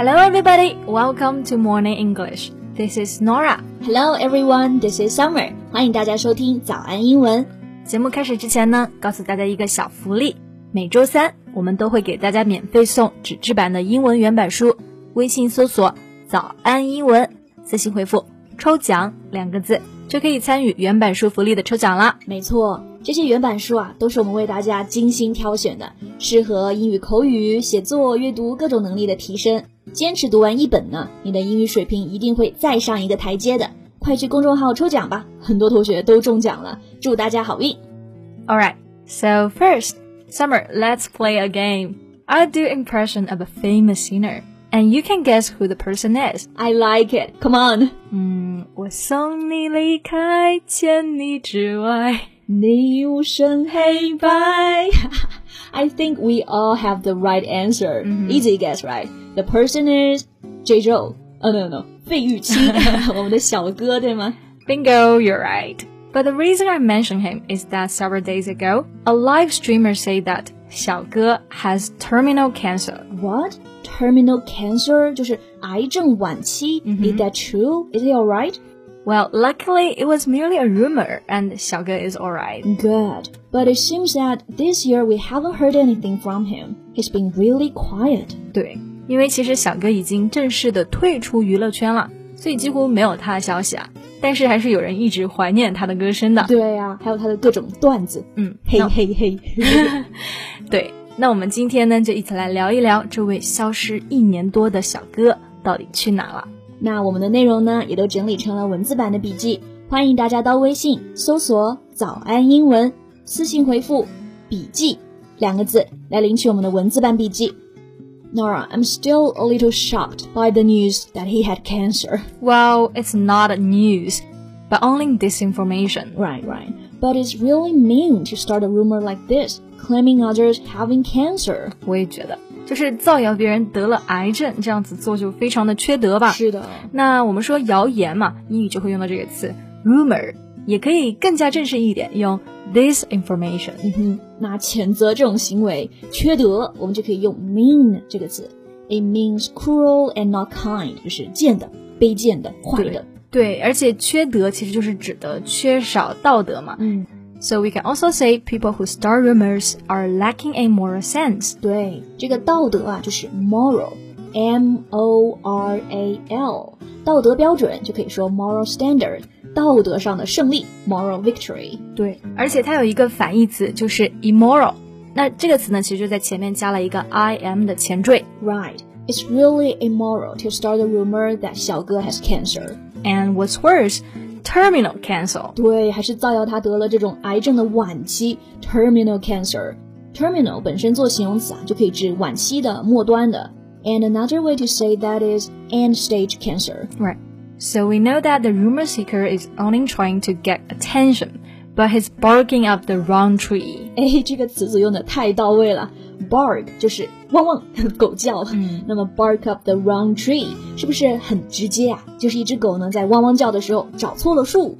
Hello, everybody. Welcome to Morning English. This is Nora. Hello, everyone. This is Summer. 欢迎大家收听早安英文。节目开始之前呢，告诉大家一个小福利：每周三我们都会给大家免费送纸质版的英文原版书。微信搜索“早安英文”，私信回复“抽奖”两个字，就可以参与原版书福利的抽奖啦。没错，这些原版书啊，都是我们为大家精心挑选的，适合英语口语、写作、阅读各种能力的提升。坚持读完一本呢，你的英语水平一定会再上一个台阶的。快去公众号抽奖吧，很多同学都中奖了，祝大家好运。All right, so first, Summer, let's play a game. I'll do impression of a famous singer, And you can guess who the person is. I like it. Come on. Mm, 嗯，我送你离开，千里之外，你无声黑白。I think we all have the right answer. Mm -hmm. Easy guess, right? The person is Jay Chou. Oh no no，费玉清，我们的小哥对吗？Bingo, you're right. But the reason I mention him is that several days ago, a live streamer said that Xiao has terminal cancer. What? Terminal cancer 就是癌症晚期。Is that true? Is it alright? Well, luckily it was merely a rumor, and 小哥 is alright. Good. But it seems that this year we haven't heard anything from him. He's been really quiet. 对，因为其实小哥已经正式的退出娱乐圈了，所以几乎没有他的消息啊。但是还是有人一直怀念他的歌声的。对呀、还有他的各种段子。嗯，嘿那嘿嘿。对， 那我们今天呢，就一起来聊一聊这位消失一年多的小哥到底去哪了。那我们的内容呢，也都整理成了文字版的笔记，欢迎大家到微信搜索“早安英文”，私信回复“笔记”两个字来领取我们的文字版笔记。Nora, I'm still a little shocked by the news that he had cancer. Well, it's not news, but only disinformation. Right, right. But it's really mean to start a rumor like this, claiming others having cancer. 我也觉得，就是造谣别人得了癌症，这样子做就非常的缺德吧。是的，那我们说谣言嘛，英语就会用到这个词 rumor，也可以更加正式一点，用 disinformation。嗯哼，那谴责这种行为缺德，我们就可以用 mean 这个词。It means cruel and not kind，就是贱的、卑贱的、坏的。对，而且缺德其实就是指的缺少道德嘛。嗯，So we can also say people who start rumors are lacking a moral sense. 对，这个道德啊，就是 moral，M O R A L，道德标准就可以说 moral standard，道德上的胜利，moral victory。对，而且它有一个反义词，就是 immoral。那这个词呢，其实就在前面加了一个 i m 的前缀。 Right. It's really immoral to start a rumor that 小哥 has cancer. And what's worse, terminal cancer. 对，还是造谣他得了这种癌症的晚期 terminal cancer。terminal 本身做形容词啊，就可以指晚期的、末端的。And another way to say that is end stage cancer. Right. So we know that the rumor seeker is only trying to get attention, but he's barking up the wrong tree. 哎，这个词组用的太到位了。 bark 就是汪汪狗叫，嗯那么 bark up the wrong tree 是不是很直接啊？就是一只狗呢在汪汪叫的时候找错了树。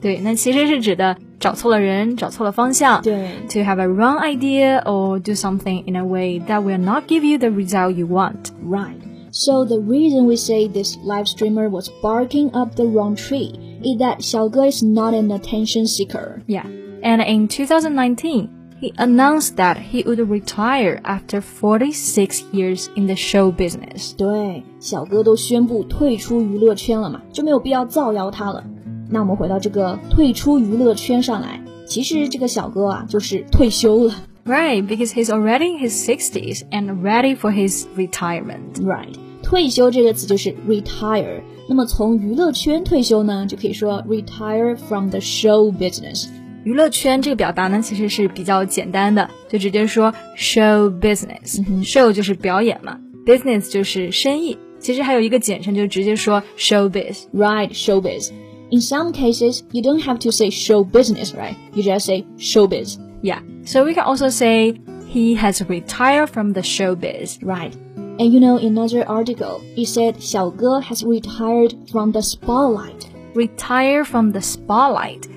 对，那其实是指的找错了人，找错了方向。对 To have a wrong idea or do something in a way that will not give you the result you want. Right. So the reason we say this live streamer was barking up the wrong tree is that 小哥 is not an attention seeker. Yeah. And in 2019, he announced that he would retire after 46 years in the show business. 对，小哥都宣布退出娱乐圈了嘛，就没有必要造谣他了。那我们回到这个退出娱乐圈上来，其实这个小哥啊，就是退休了。 Right, because he's already in his 60s and ready for his retirement. Right，退休这个词就是 retire。那么从娱乐圈退休呢，就可以说 retire from the show business。 娱乐圈这个表达呢，其实是比较简单的，就直接说 show business。show 就是表演嘛，business 就是生意。其实还有一个简称，就直接说 showbiz。 Right, showbiz. In some cases, you don't have to say show business, right? You just say showbiz. Yeah. So we can also say he has retired from the showbiz. Right. And you know, in another article, it said 小哥 has retired from the spotlight. Retire from the spotlight.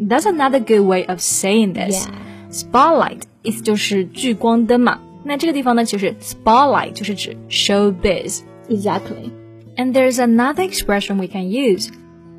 That's another good way of saying this. Yeah. Spotlight 意思就是聚光灯嘛。那这个地方呢，其实 spotlight 就是指 showbiz。 Exactly. And there's another expression we can use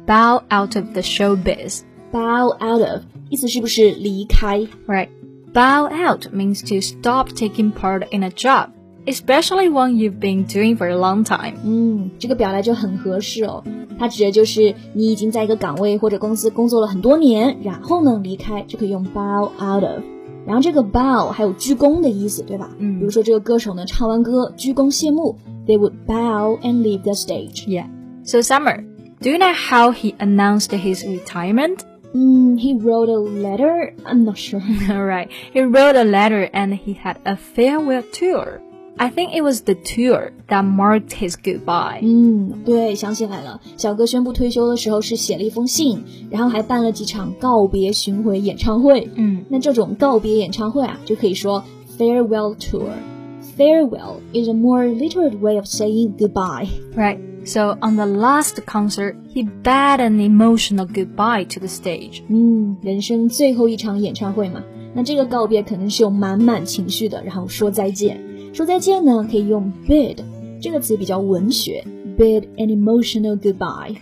bow out of the showbiz. Bow out of 意思是不是离开？ Right. Bow out means to stop taking part in a job, especially one you've been doing for a long time. 嗯，这个表达就很合适哦。它指的就是你已经在一个岗位或者公司工作了很多年，然后呢离开，就可以用 bow out of。然后这个 bow 还有鞠躬的意思，对吧？嗯比如说这个歌手呢唱完歌鞠躬谢幕，they would bow and leave the stage。 Yeah. So Summer, do you know how he announced his retirement? 嗯，he wrote a letter. I'm not sure. right. He wrote a letter and he had a farewell tour. I think it was the tour that marked his goodbye. 嗯，对，想起来了，小哥宣布退休的时候是写了一封信，然后还办了几场告别巡回演唱会。嗯那这种告别演唱会啊，就可以说 farewell tour。Farewell is a more literal way of saying goodbye. Right. So on the last concert, he bade an emotional goodbye to the stage. 嗯，人生最后一场演唱会嘛，那这个告别肯定是有满满情绪的，然后说再见。 说再见呢，可以用 bid 这个词比较文学，bid an emotional goodbye。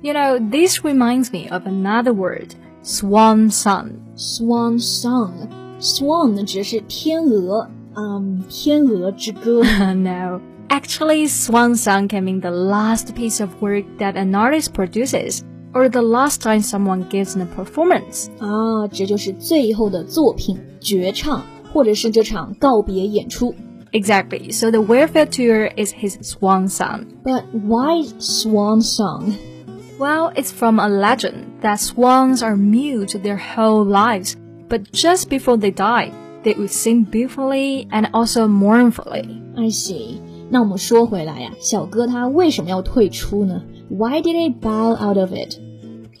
You know, this reminds me of another word, swan song. Swan song，swan 呢指的是天鹅，嗯，天鹅之歌。 no. Actually, swan song can mean the last piece of work that an artist produces, or the last time someone gives a performance. 啊，这就是最后的作品绝唱，或者是这场告别演出。 Exactly. So the welfare tour is his swan song. But why swan song? Well, it's from a legend that swans are mute their whole lives, but just before they die, they would sing beautifully and also mournfully. I see. 那我们说回来呀，小哥他为什么要退出呢？Why did he bow out of it?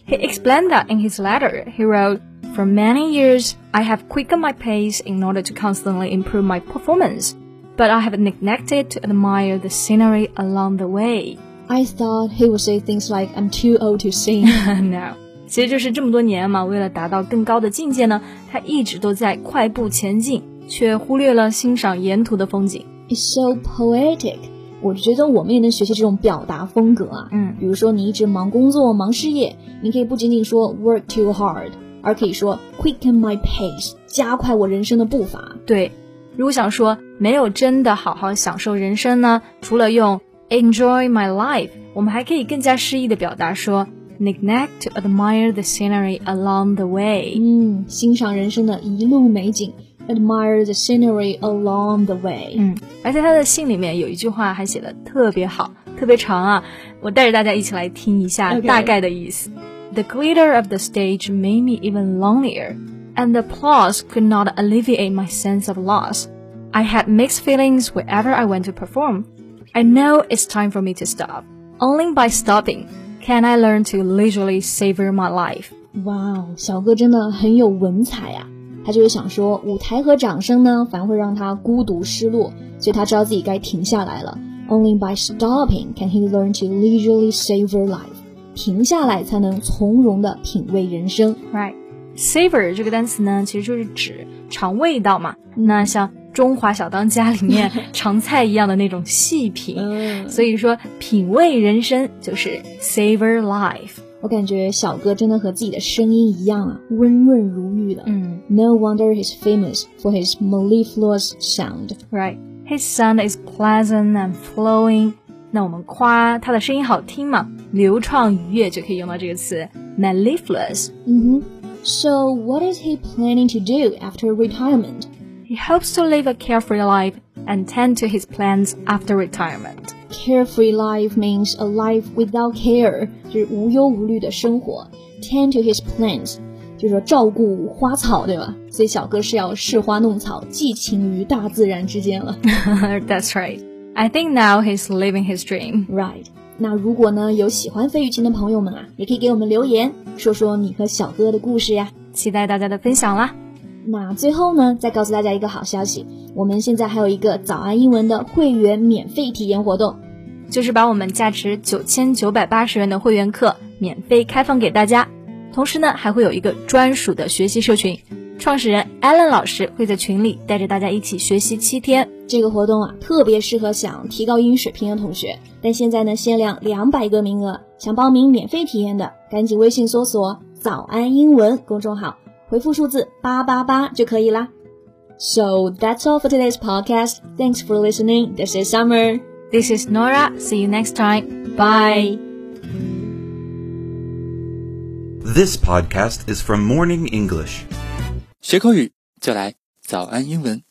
He explained that in his letter. He wrote, For many years, I have quickened my pace in order to constantly improve my performance, But I have neglected to admire the scenery along the way. I thought he would say things like I'm too old to sing. no. 其实就是这么多年嘛，为了达到更高的境界呢，他一直都在快步前进，却忽略了欣赏沿途的风景。It's so poetic. 我觉得我们也能学习这种表达风格啊。嗯比如说你一直忙工作、忙事业，你可以不仅仅说 work too hard，而可以说 quicken my pace，加快我人生的步伐。对，如果想说没有真的好好享受人生呢，除了用 enjoy my life，我们还可以更加诗意的表达说 neglect to admire the scenery along the way。嗯，欣赏人生的一路美景，admire the scenery along the way。嗯，而且他的信里面有一句话还写的特别好，特别长啊，我带着大家一起来听一下.大概的意思。The glitter of the stage made me even lonelier, and the applause could not alleviate my sense of loss. I had mixed feelings wherever I went to perform. I know it's time for me to stop. Only by stopping can I learn to leisurely savor my life. 哇哦，小哥真的很有文采啊！他就是想说，舞台和掌声呢，反而会让他孤独失落，所以他知道自己该停下来了。Only by stopping can he learn to leisurely savor life。停下来才能从容的品味人生。 Right. Savor 这个单词呢，其实就是指尝味道嘛。那像中华小当家里面尝菜一样的那种细品，嗯，所以说品味人生就是 savor life。我感觉小哥真的和自己的声音一样啊，温润如玉的。嗯 No wonder he's famous for his mellifluous sound。，Right. His sound is pleasant and flowing. 那我们夸他的声音好听嘛，流畅愉悦就可以用到这个词 mellifluous。嗯哼。So what is he planning to do after retirement? He hopes to live a carefree life and tend to his plans after retirement. Carefree life means a life without care，就是无忧无虑的生活。Tend to his plants，就是说照顾花草，对吧？所以小哥是要视花弄草，寄情于大自然之间了。 That's right. I think now he's living his dream. Right。那如果呢有喜欢费玉清的朋友们啊，也可以给我们留言， 说说你和小哥的故事呀。期待大家的分享啦！那最后呢，再告诉大家一个好消息，我们现在还有一个早安英文的会员免费体验活动。就是把我们价值九千九百八十元的会员课免费开放给大家，同时呢还会有一个专属的学习社群，创始人 Allen 老师会在群里带着大家一起学习七天。这个活动啊，特别适合想提高英语水平的同学。但现在呢，限量两百个名额，想报名免费体验的，赶紧微信搜索“早安英文”公众号，回复数字八八八就可以啦。So that's all for today's podcast. Thanks for listening. This is Summer. This is Nora. See you next time. Bye. This podcast is from Morning English. 学口语就来早安英文。